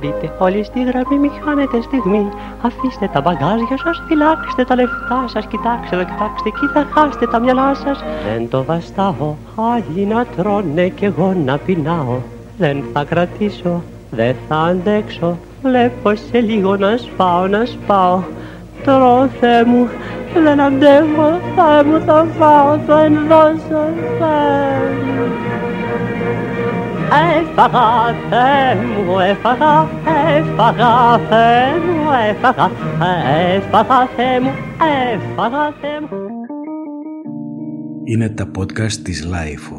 Μπείτε όλοι στη γραμμή, μη χάνετε στιγμή. Αφήστε τα μπαγκάζια σας, φυλάξτε τα λεφτά σας. Κοιτάξτε εδώ, κοιτάξτε εκεί, θα χάσετε τα μυαλά σας. Δεν το βαστάω, άλλοι να τρώνε κι εγώ να πεινάω. Δεν θα κρατήσω, δεν θα αντέξω. Βλέπω σε λίγο να σπάω, να σπάω. Τρώω, Θεέ μου, δεν αντέχω, Θεέ μου θα φάω, το ενδώσω, Θεέ μου. Έφαγα, Θεέ μου, έφαγα, έφαγα, Θεέ μου, έφαγα, έφαγα, Θεέ μου, έφαγα, Θεέ μου. Είναι τα podcast της LiFO.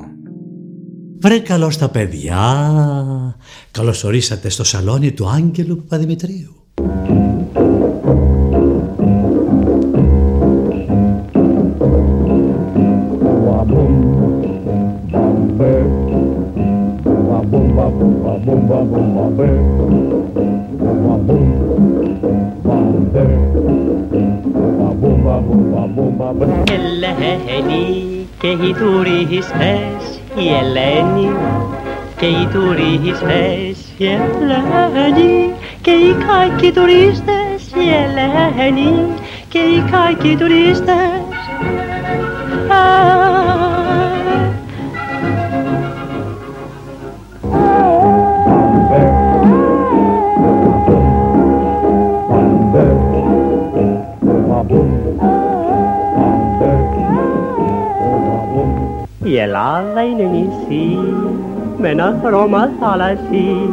Βρε καλώς τα παιδιά. Καλώς ορίσατε στο σαλόνι του Άγγελου Παπαδημητρίου. Και οι τουρίστες, η Ελένη και οι τουρίστες, η Ελένη και οι κακοί τουρίστες, η Ελένη και οι κακοί τουρίστες. Η Ελλάδα είναι νησί με ένα χρώμα θάλασσι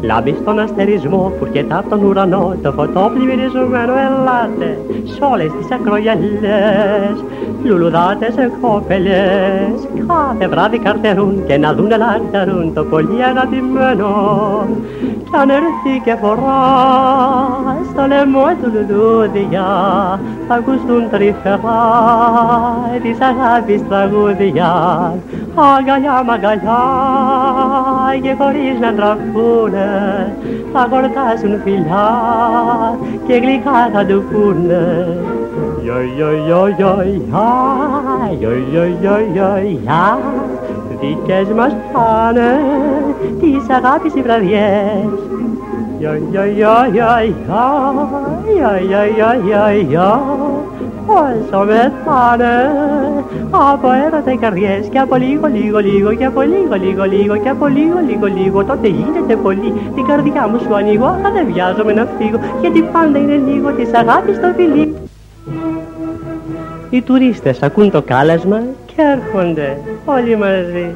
Λάμπει στον αστερισμό που έρχεται από τον ουρανό Το φωτό πλημμυρισμένο ελάτε Σ' όλες τις ακρογιαλιές. Λουλουδάτες κόπελες Κάθε βράδυ καρτερούν και να δουνε λαχταρούν Το πολύ αγαπημένο Κι αν έρθει και φορά Στο λαιμό του λουλούδια Θα ακουστούν τρυφερά Της αγάπης τραγούδια Αγκαλιά μ' αγκαλιά και χωρίς να τραφούνε θα χορτάσουν φιλιά και γλυκά θα του πούνε Yo, yo, yo, yo, ya, yo, yo, yo, yo, ya Δικές μας πάνε τις αγάπης οι βραδιές. Yo, yo, yo, yo, ya, yo, yo, yo, yo, yo Όσο μεθάνε από έρωτα οι καρδιές και από λίγο λίγο λίγο και από λίγο λίγο λίγο και από λίγο λίγο λίγο τότε γίνεται πολύ. Την καρδιά μου σου ανοίγω αχ δεν βιάζομαι να φύγω γιατί πάντα είναι λίγο της αγάπης στο φιλί. Οι τουρίστες ακούν το κάλεσμα και έρχονται όλοι μαζί.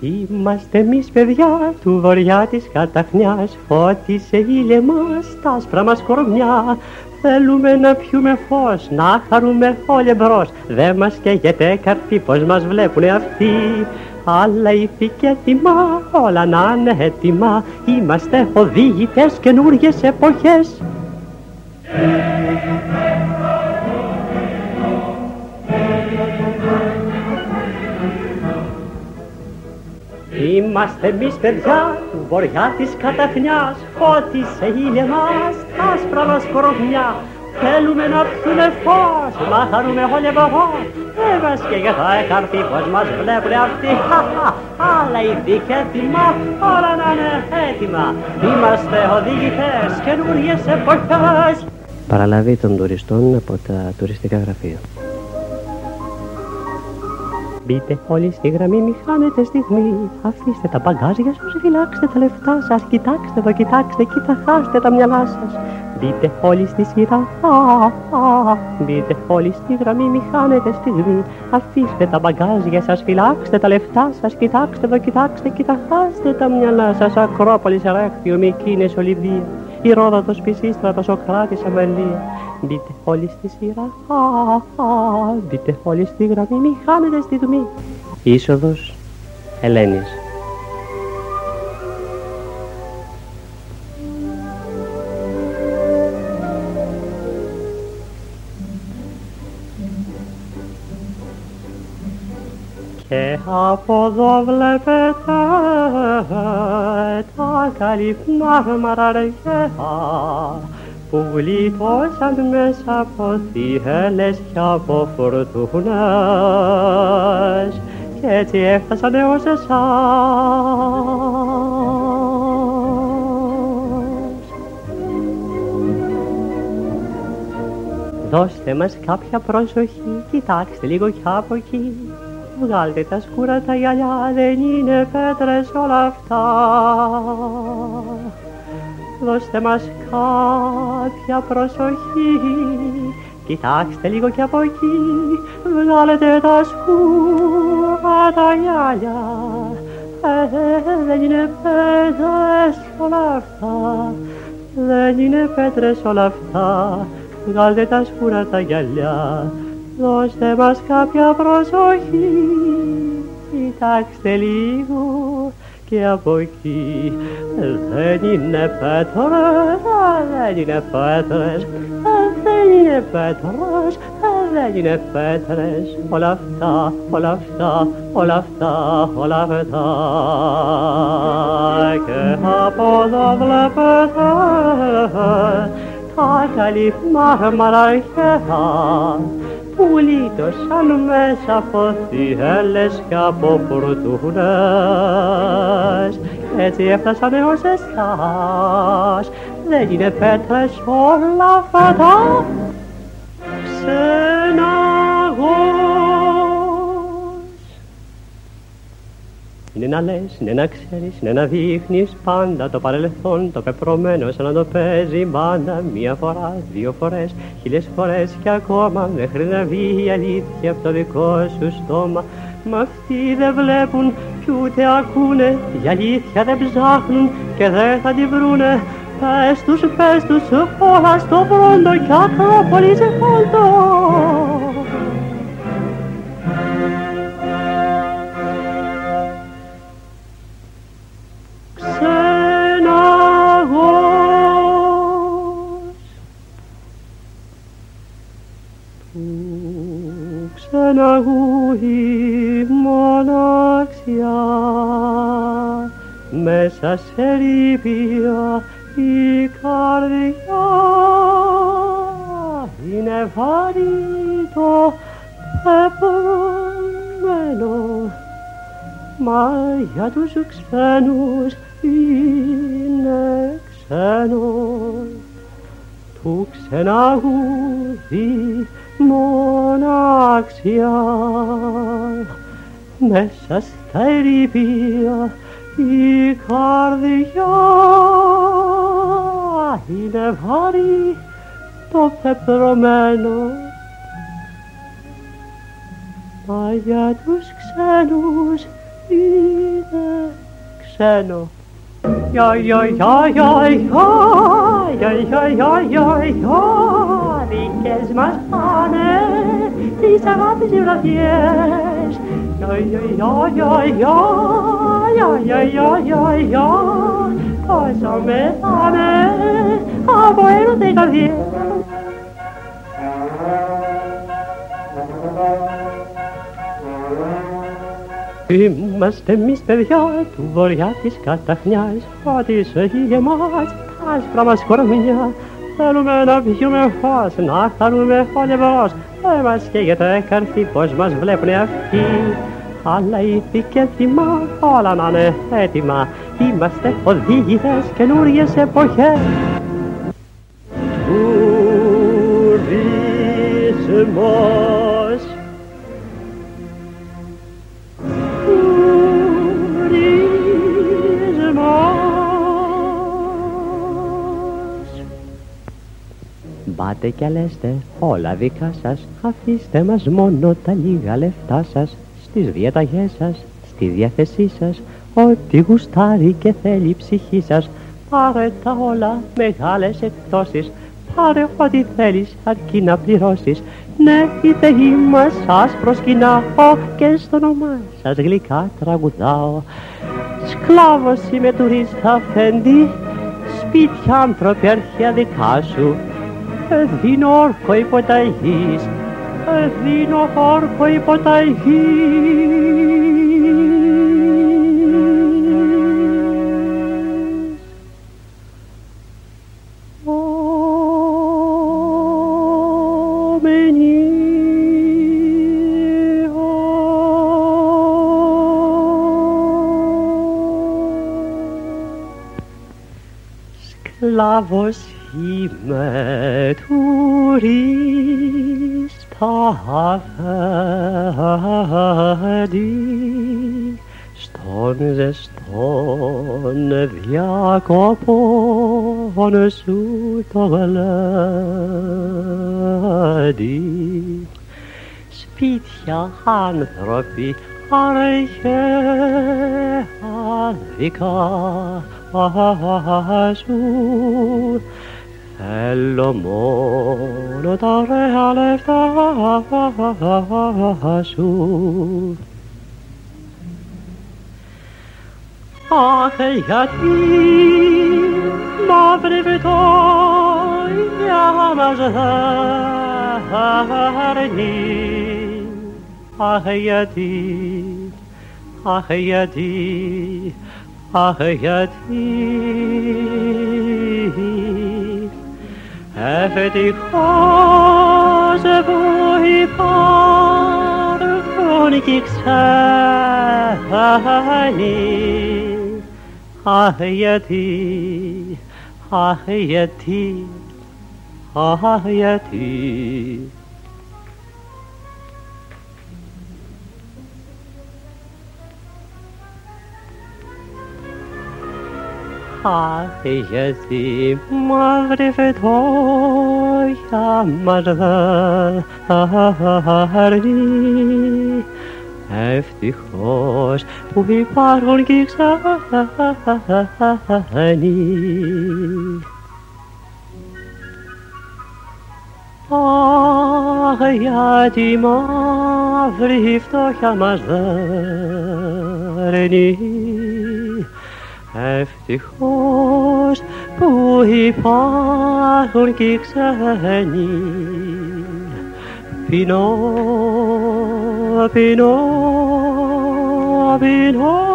Είμαστε εμείς παιδιά του βορειά της καταχνιάς. Φώτισε ήλιε μας τα άσπρα μας κορμιά. Θέλουμε να πιούμε φως, να χαρούμε όλοι εμπρός Δε μας καίγεται καρφί πως μας βλέπουνε αυτοί. Αλλά ήθη και θυμά, όλα να είναι έτοιμα. Είμαστε οδηγητές καινούργιες εποχές Είμαστε εμείς παιδιά του βορειά της καταχνιάς Φώτισε ήλια μας, άσπρα μας κορμιά Θέλουμε να πιούμε φως, να χαρούμε όλοι εδώ Δεν μας και για θα εκαρθεί πως μας βλέπουνε αυτοί. Αλλά ήδη και έτοιμα, όλα να είναι έτοιμα. Είμαστε οδηγητές καινούριες εποχές. Παραλαβή των τουριστών από τα τουριστικά γραφεία Μπείτε όλοι στη γραμμή, μη χάνετε στιγμή. Αφήστε τα μπαγκάζια σας, φυλάξτε τα λεφτά σας. Κοιτάξτε εδώ, κοιτάξτε, εκεί θα χάσετε τα μυαλά σας. Μπείτε όλοι στη σειρά, α, α, μπείτε όλοι στη γραμμή, μη χάνετε στιγμή. Αφήστε τα μπαγκάζια σας, φυλάξτε τα λεφτά σας. Κοιτάξτε εδώ, κοιτάξτε, εκεί θα χάσετε τα μυαλά σας. Ακρόπολης, Ρέχτιο, Μικίνες, Ολυμπία. Η Ρόδοτος, Πισίστρα, Σοκράτης, Αμελία. Μπείτε όλοι στη σειρά, α, α, μπείτε όλοι στη γραμμή, μη χάνετε στιγμή. Είσοδος Ελένης. Και από εδώ βλέπετε τα καλυφνά μαραργέα που γλιτώσαν μέσα από θύελες και από φορτουνές και έτσι έφτασαν έως εσάς. Δώστε μας κάποια προσοχή, κοιτάξτε λίγο κι από εκεί, βγάλτε τα σκούρα τα γυαλιά, δεν είναι πέτρες όλα αυτά. Δώστε μας κάποια προσοχή, κοιτάξτε λίγο κι από εκεί. Βγάλετε τα σκούρα τα γυαλιά, ε, δεν είναι πέτρες όλα αυτά. Δεν είναι πέτρες όλα αυτά, βγάλτε τα σκούρα τα γυαλιά, δώστε μας κάποια προσοχή, κοιτάξτε λίγο Bojkia, bojki, Lenine Petroš, Lenine Petroš, Lenine Petroš, Lenine Petroš, Olafta, Olafta, Olafta, Olafta. Keha pozovle Petroš, Takalif mahmarakeha, πουλί το σαν μέσα φωθεί έλες κι από φουρτούνας έτσι έφτασαν έως εσάς δεν είναι πέτρες όλα αυτά ξένα γόρια είναι να λες, είναι να ξέρεις, είναι να δείχνεις πάντα το παρελθόν, το πεπρωμένο σαν να το παίζει μπάντα μία φορά, δύο φορές, χίλιες φορές και ακόμα μέχρι να βγει η αλήθεια από το δικό σου στόμα. Μα αυτοί δεν βλέπουν κι ούτε ακούνε, η αλήθεια δεν ψάχνουν και δεν θα την βρούνε. Πες τους, πες τους, όλα στο φρόντο κι ακρόπολη σε φόντο. Ξεναγούει μοναξιά. Μέσα σε ρήπια η καρδιά είναι βαρύ το πεπρωμένο μα για τους ξένους είναι ξένος. Του ξεναγούδι μοναξιά. Μέσα στα ερήπια η καρδιά είναι βαρύ το πεπρωμένο. Μα για τους ξένους είναι ξένο Ja, ja, ja, ja, ja, ja, ja, ja, ja, ja, vilken smartspane, tillsammans jula fjärs. Ja, ja, ja, ja, ja, ja, ja, ja, ja, ja, ta som en fane, ha på en och tänka fjärs. Είμαστε εμείς παιδιά του βορειά της καταχνιάς. Ό,τι έχει γεμάς τα άσπρα μας κορμιά Θέλουμε να πιούμε φως, να χαρούμε όλοι μας Δεν μας καίγεται καρφί πως μας βλέπουνε αυτοί. Αλλά ήθη και θυμά όλα να είναι έτοιμα. Είμαστε οδήγητες καινούριες εποχές. Τουρισμός Πάτε κι αλέστε όλα δικά σας. Αφήστε μας μόνο τα λίγα λεφτά σας. Στις διαταγές σας, στη διάθεσή σας. Ό,τι γουστάρει και θέλει η ψυχή σας. Πάρε τα όλα μεγάλες εκτόσεις Πάρε ό,τι θέλεις αρκεί να πληρώσεις. Ναι η θεή μας σας προσκυνάω Και στο όνομά σας γλυκά τραγουδάω. Σκλάβος είμαι τουρίστα αφέντη. Σπίτια άνθρωποι αρχαία δικά σου δίνω όρκο υπό τα γης, δίνω όρκο υπό τα λάβος είμαι τουρίστα αφέντη στον ζεστόν διακοπών σου το γλέντι. Σπίτια άνθρωποι αρχαία δικά σου θέλω μόνο τα ωραία λεφτά σου Ach, γιατί μαύρη βιτόγια μας δέρνει Αχ, γιατί, αχ, γιατί, αχ, γιατί Ευτυχώς που υπάρχουν κι ξένοι Αχ, γιατί, αχ, γιατί, αχ, γιατί. Αχ, γιατί μαύρη φετόγια μας δέρνει Ευτυχώς που υπάρχουν και ξένοι. Αχ, γιατί μαύρη φτώχεια μας δέρνει. Ευτυχώς που υπάρχουν και ξένοι. Πεινώ πεινώ, πεινώ.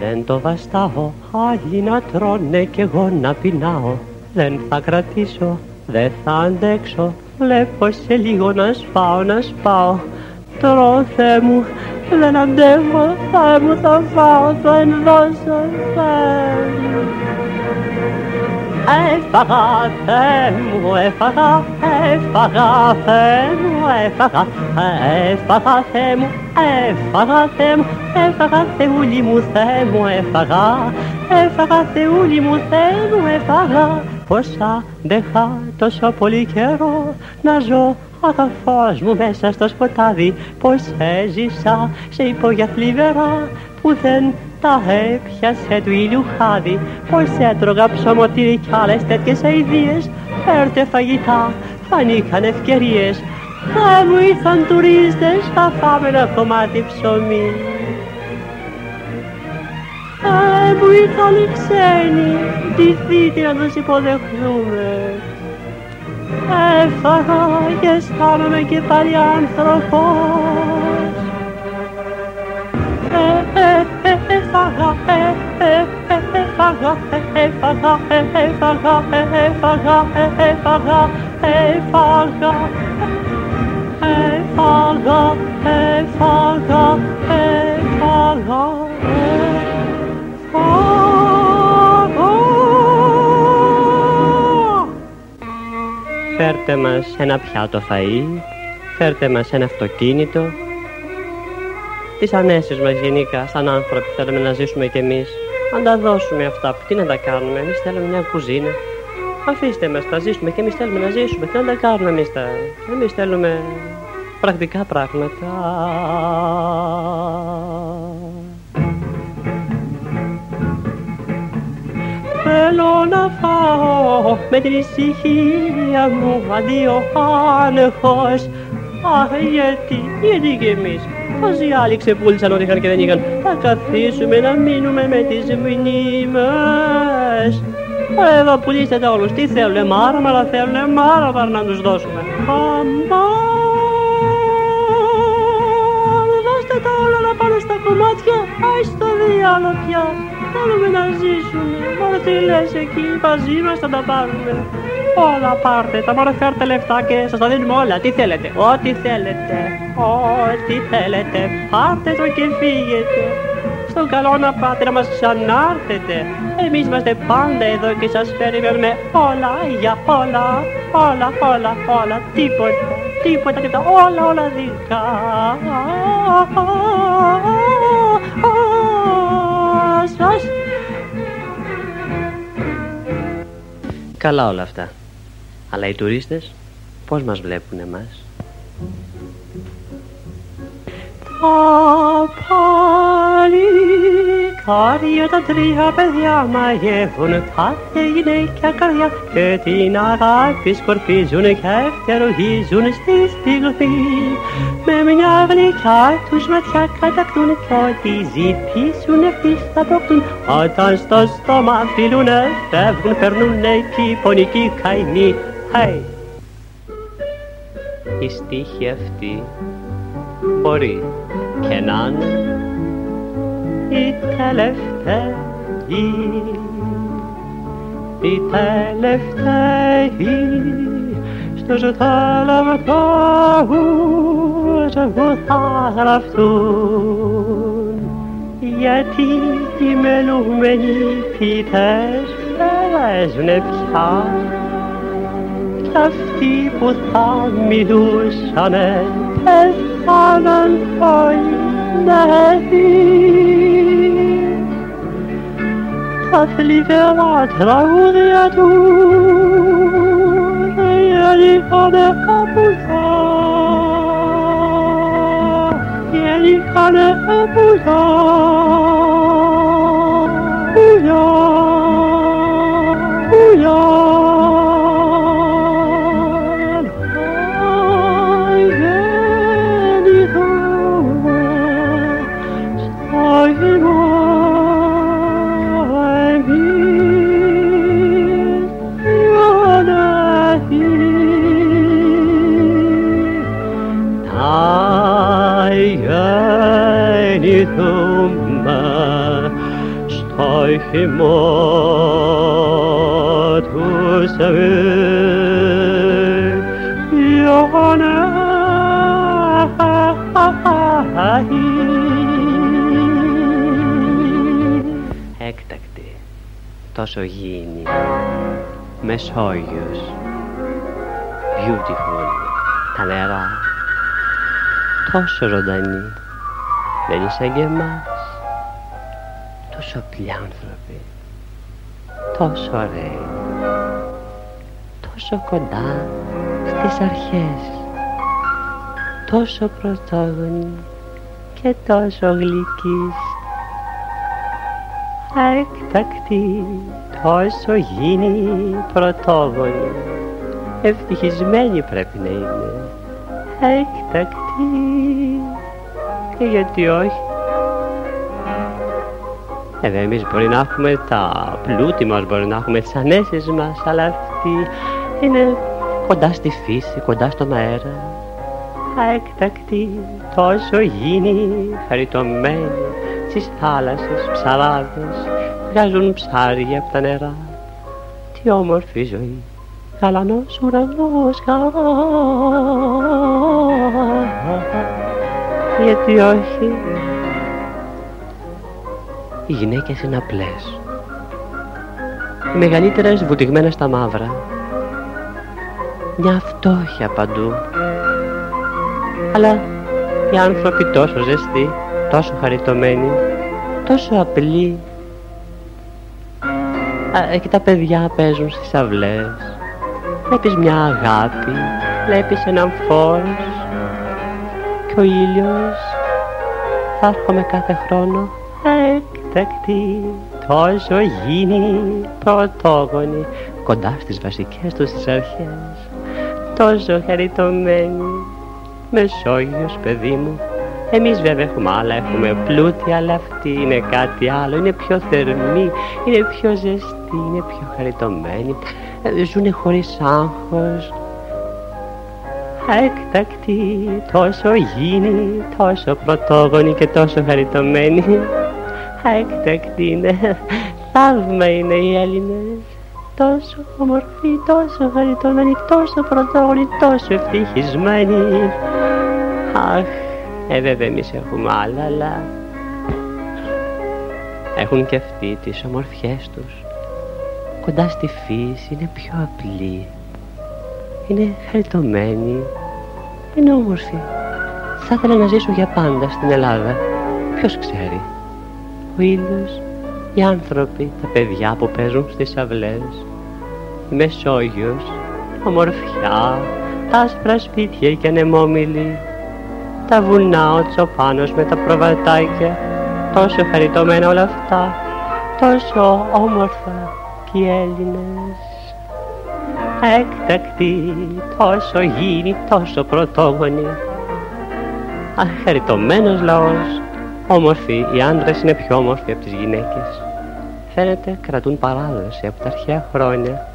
Δεν το βαστάω, άλλοι να τρώνε κι εγώ να πεινάω. Δεν θα κρατήσω, δεν θα αντέξω, βλέπω σε λίγο να σπάω, να σπάω. Τρώω Θεέ μου, δεν αντέχω, Θεέ μου θα φάω, το ενδώσω, Θεέ μου. Έφαγα, Θεέ μου, έφαγα, έφαγα, Θεέ μου, έφαγα, έφαγα, Θεέ μου, έφαγα, Θεέ μου, έφαγα, Θεούλη μου, Θεέ μου, έφαγα, έφαγα, Θεούλη μου, Θεέ μου, έφαγα. Πόσα ντεχά τόσο πολύ καιρό να ζω. Αγαθός μου μέσα στο σκοτάδι πως έζησα σε υπόγεια θλιβερά που δεν τα έπιασε του ήλιου χάδι. Πως έτρωγα ψωμοτήρι κι άλλες τέτοιες αηδίες έρτε φαγητά, φανήκαν ευκαιρίες. Θα μου ήρθαν τουρίστες, θα φάμε ένα κομμάτι ψωμί θα μου ήρθαν οι ξένοι, ντυθείτε να τους υποδεχθούμε Έφαγα και αισθάνομαι και πάλι άνθρωπος έφαγα, έφαγα, έφαγα, έφαγα, έφαγα, έφαγα, έφαγα, έφαγα, έφαγα, έφαγα, Φέρτε μας ένα πιάτο φαΐ, φέρτε μας ένα αυτοκίνητο, τις ανέσεις μας γενικά σαν άνθρωποι θέλουμε να ζήσουμε κι εμείς. Αν τα δώσουμε αυτά, τι να τα κάνουμε εμείς θέλουμε μια κουζίνα. Αφήστε μας τα ζήσουμε και εμείς θέλουμε να ζήσουμε. Τι να τα κάνουμε εμείς τα εμείς θέλουμε πρακτικά πράγματα Θέλω να φάω με την ησυχία μου αντίο άνεχος Αχ γιατί, γιατί κι εμείς Όσοι άλλοι ξεπούλησαν ό,τι είχαν και δεν είχαν, θα καθίσουμε να μείνουμε με τις μνήμες. Εδώ πουλήστε τα όλους, τι θέλουνε μάρμαρα, θέλουνε μάρμαρα να τους δώσουμε. Αμάν, στα κομμάτια, άι στο διάλο πια. Θέλουμε να ζήσουμε, μόνο τι λες εκεί, μαζί μας θα τα πάρουμε. όλα πάρτε τα μόνο φέρτε λεφτά και σας τα δίνουμε όλα. Τι θέλετε, ό,τι θέλετε, ό,τι θέλετε, πάρτε το και φύγετε. Στον καλό να πάτε να μας ξανάρθετε. Εμείς είμαστε πάντα εδώ και σας περιμένουμε όλα για όλα, όλα, όλα, όλα, τίποτα, τίποτα, τίποτα, όλα, όλα δικά. Σας Καλά όλα αυτά. Αλλά οι τουρίστες πώς μας βλέπουν εμάς; Τα παλικάρια τα τρία παιδιά μαγεύουν κάθε γυναίκα καρδιά. Και την αγάπη σκορπίζουν και ευτερογίζουν στη στιγμή με μια γλυκιά τους ματιά κατακτούν κι ό,τι ζητήσουν ευθύς θα προκτούν. Όταν στο στόμα φιλούνε φεύγουν περνούνε εκεί πονικοί καημοί hey. Η στίχη αυτή μπορεί και να είναι η τελευταία η τελευταία στους τελευταίους που θα γραφτούν γιατί οι μελούμενοι ποιητές παίζουνε πια. Κι αυτοί που θα μιλούσανε πέθαναν όλοι νέοι τα θλιβερά τραγούδια τους γεννήκανε απουζά γεννήκανε απουζά πουλιά του Έκτακτη, τόσο γήινη, Μεσόγειος, beautiful, τα νερά, τόσο ζωντανή, δεν είσαι και εμάς. Τόσο απλοί άνθρωποι, τόσο ωραίοι, τόσο κοντά στις αρχές, τόσο πρωτόγονοι και τόσο γλυκείς, έκτακτοι, τόσο γίνει πρωτόγονοι, ευτυχισμένοι πρέπει να είναι, έκτακτοι και γιατί όχι; Ε, εμείς μπορεί να έχουμε τα πλούτη μας, μπορεί να έχουμε τις ανέσεις μας, αλλά αυτή είναι κοντά στη φύση, κοντά στον αέρα. Αέκτακτη, τόσο γίνει, χαριτωμένη, στις θάλασσες, ψαράδες, βγάζουν ψάρια από τα νερά. Τι όμορφη ζωή, γαλανός ουρανός, γιατί όχι, οι γυναίκες είναι απλές. Οι μεγαλύτερες βουτυγμένες στα μαύρα. Μια φτώχεια παντού. Αλλά οι άνθρωποι τόσο ζεστοί, τόσο χαριτωμένοι, τόσο απλοί. Α, και τα παιδιά παίζουν στις αυλές. Βλέπεις μια αγάπη, βλέπεις έναν φως και ο ήλιος θα έρχομαι κάθε χρόνο έκτακτη τόσο γίνει πρωτόγονη κοντά στις βασικές τους τις αρχές τόσο χαριτωμένη Μεσόγειος παιδί μου εμείς βέβαια έχουμε άλλα, έχουμε πλούτη, αλλά αυτή είναι κάτι άλλο. Είναι πιο θερμή, είναι πιο ζεστή, είναι πιο χαριτωμένη. Ε, ζουνε χωρίς άγχος. Έκτακτη, τόσο γίνει, τόσο πρωτόγονη και τόσο χαριτωμένη. Έκτακτη είναι, θαύμα είναι οι Έλληνες, τόσο όμορφη, τόσο χαριτωμένη, τόσο πρωτόγονη, τόσο ευτυχισμένη. Αχ, ε βέβαια εμείς έχουμε άλλα, αλλά έχουν και αυτοί τις ομορφιές τους. Κοντά στη φύση είναι πιο απλή, είναι χαριτωμένη, είναι όμορφη. Θα ήθελα να ζήσω για πάντα στην Ελλάδα. Ποιος ξέρει. Ο ήλιος, οι άνθρωποι, τα παιδιά που παίζουν στις αυλές, η Μεσόγειος, ομορφιά, τα άσπρα σπίτια και ανεμόμυλοι, τα βουνά, ο τσοπάνος με τα προβατάκια, τόσο χαριτωμένα όλα αυτά, τόσο όμορφα και οι Έλληνες. Έκτακτη, τόσο γίνει, τόσο πρωτόγονη, αχαριτωμένος λαός, όμορφοι, οι άντρες είναι πιο όμορφοι από τις γυναίκες. Φαίνεται κρατούν παράδοση από τα αρχαία χρόνια.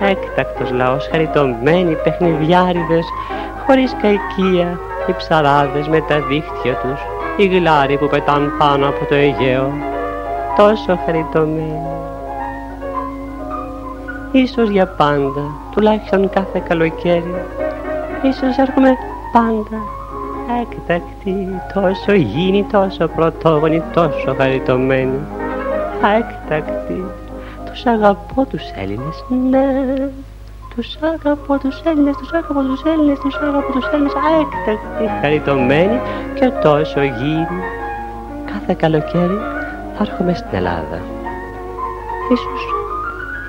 Έκτακτος λαός, χαριτωμένοι, παιχνιδιάριδες, χωρίς καϊκία, οι ψαράδες με τα δίχτυα τους, οι γλάροι που πετάν πάνω από το Αιγαίο, τόσο χαριτωμένοι. Ίσως για πάντα, τουλάχιστον κάθε καλοκαίρι, ίσως έρχομαι πάντα έκτακτη, τόσο γίνει, τόσο πρωτόγονη, τόσο χαριτωμένη. Έκτακτη, τους αγαπώ τους Έλληνες, ναι. Τους αγαπώ τους Έλληνες, τους αγαπώ τους Έλληνες, τους αγαπώ τους Έλληνες, έκτακτη, χαριτωμένη και τόσο γίνει. Κάθε καλοκαίρι θα έρχομαι στην Ελλάδα. Ίσως,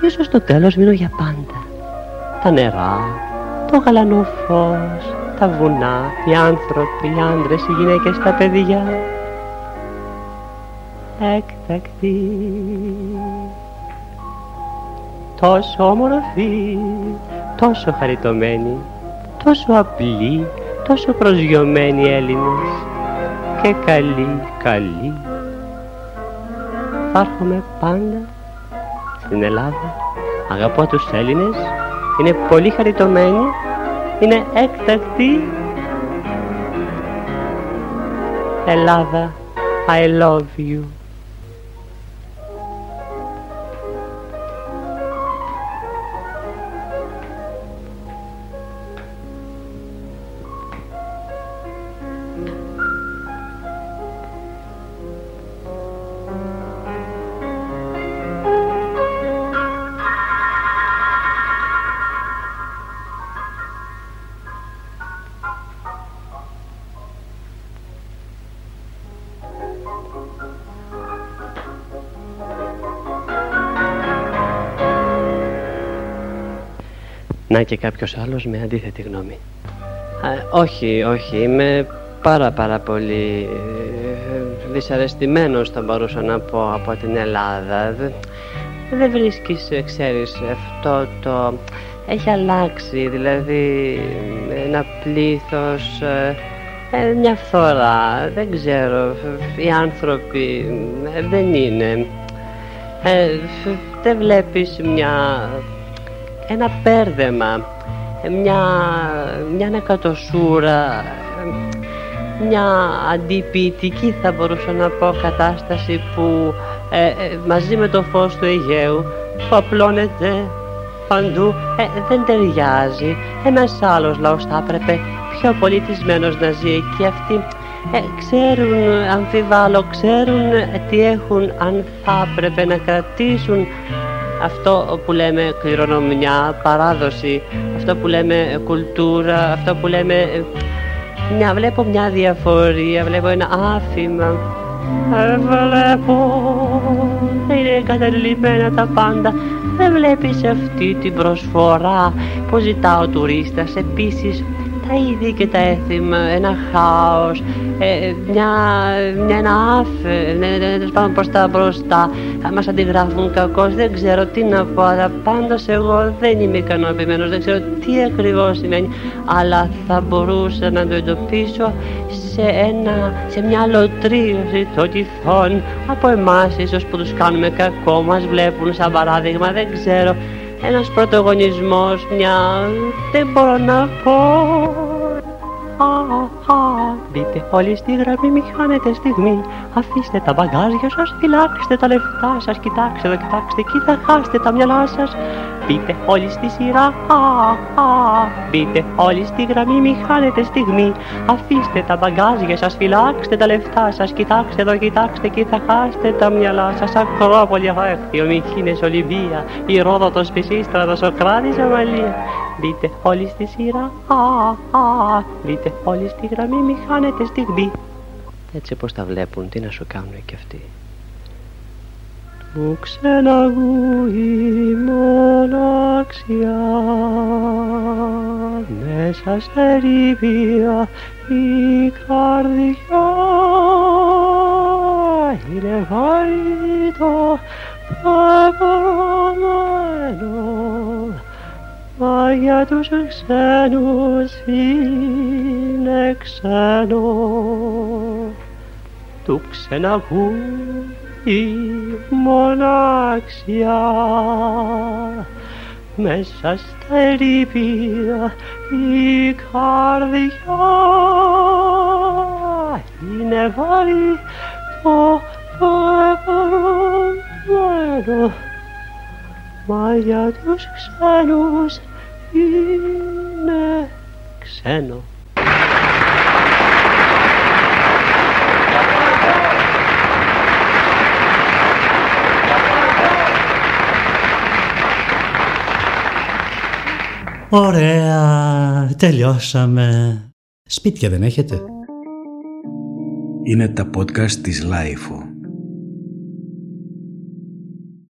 ίσως στο τέλος μείνω για πάντα. Τα νερά, το γαλανό φως, τα βουνά, οι άνθρωποι, οι άντρες, οι γυναίκες, τα παιδιά. Έκτακτη, τόσο όμορφη, τόσο χαριτωμένη, τόσο απλή, τόσο προσγειωμένοι Έλληνες και καλή, καλή. Θα έρχομαι πάντα στην Ελλάδα, αγαπώ τους Έλληνες, είναι πολύ χαριτωμένοι είναι έκτακτη Ελλάδα. I love you να και κάποιος άλλος με αντίθετη γνώμη. όχι, όχι, είμαι πάρα πάρα πολύ ε, δυσαρεστημένος θα μπορούσα να πω από την Ελλάδα. Δεν βρίσκεις, ξέρεις, αυτό το... Έχει αλλάξει, δηλαδή ένα πλήθος, ε, μια φθορά, δεν ξέρω, οι άνθρωποι ε, δεν είναι. δεν βλέπεις μια ένα πέρδεμα, μια, μια ανακατοσούρα, μια αντιποιητική θα μπορούσα να πω κατάσταση που ε, ε, μαζί με το φως του Αιγαίου που απλώνεται παντού ε, δεν ταιριάζει. Ένας άλλος λαός θα έπρεπε πιο πολιτισμένος να ζει εκεί αυτοί ξέρουν, αμφιβάλλω, ξέρουν τι έχουν αν θα έπρεπε να κρατήσουν αυτό που λέμε κληρονομιά, παράδοση, αυτό που λέμε κουλτούρα, αυτό που λέμε... Μια, βλέπω μια διαφορία, βλέπω ένα άφημα. Ε, βλέπω, είναι εγκαταλειμμένα τα πάντα. Δεν βλέπεις αυτή την προσφορά που ζητά ο τουρίστας. Επίσης τα είδη και τα έθιμα, ένα χάος, ε, μια, μια, ένα άφε, ναι, ναι, ναι, πάμε προς τα μπροστά, μας αντιγράφουν κακώς, δεν ξέρω τι να πω, αλλά πάντως εγώ δεν είμαι ικανοποιημένος, δεν ξέρω τι ακριβώς σημαίνει, αλλά θα μπορούσα να το εντοπίσω σε, ένα, σε μια λωτρίωση το τυφών από εμάς ίσως που τους κάνουμε κακό, μας βλέπουν σαν παράδειγμα, δεν ξέρω ένας πρωτογονισμός, μια... δεν μπορώ να πω. Α, α, μπιπ, Μπείτε όλοι στη γραμμή, μη χάνετε στιγμή. Αφήστε τα μπαγκάζια σας, φυλάξτε τα λεφτά σας. Κοιτάξτε εδώ, κοιτάξτε εκεί, θα χάσετε τα μυαλά σας. Μπείτε όλοι στη σειρά, α, α, μπείτε όλοι στη γραμμή, μη χάνετε στιγμή. Αφήστε τα μπαγκάζια σας, φυλάξτε τα λεφτά σας. Κοιτάξτε εδώ, κοιτάξτε εκεί, θα χάσετε τα μυαλά σας. Ακρόπολη, Αχέχθιο, Μυκίνες, Ολυμπία, η Ρόδοτος, Πισίστρα, Σοκράτης, Αμαλία. Μπείτε όλοι στη σειρά, α, α, μπείτε όλοι στη γραμμή, μη χάνετε στιγμή. Έτσι πως τα βλέπουν, τι να σου κάνουν και αυτοί. Του ξεναγού η μοναξιά μέσα σε ρηβία η καρδιά είναι βαρύ το πεπρωμένο μα για τους ξένους είναι ξένο. Του ξεναγού η μοναξιά μέσα στα ερήπια η καρδιά είναι βαρύ το πεπρωμένο μα για τους ξένους είναι ξένο. Ωραία, τελειώσαμε. Σπίτια δεν έχετε; Είναι τα podcast της Λάιφο.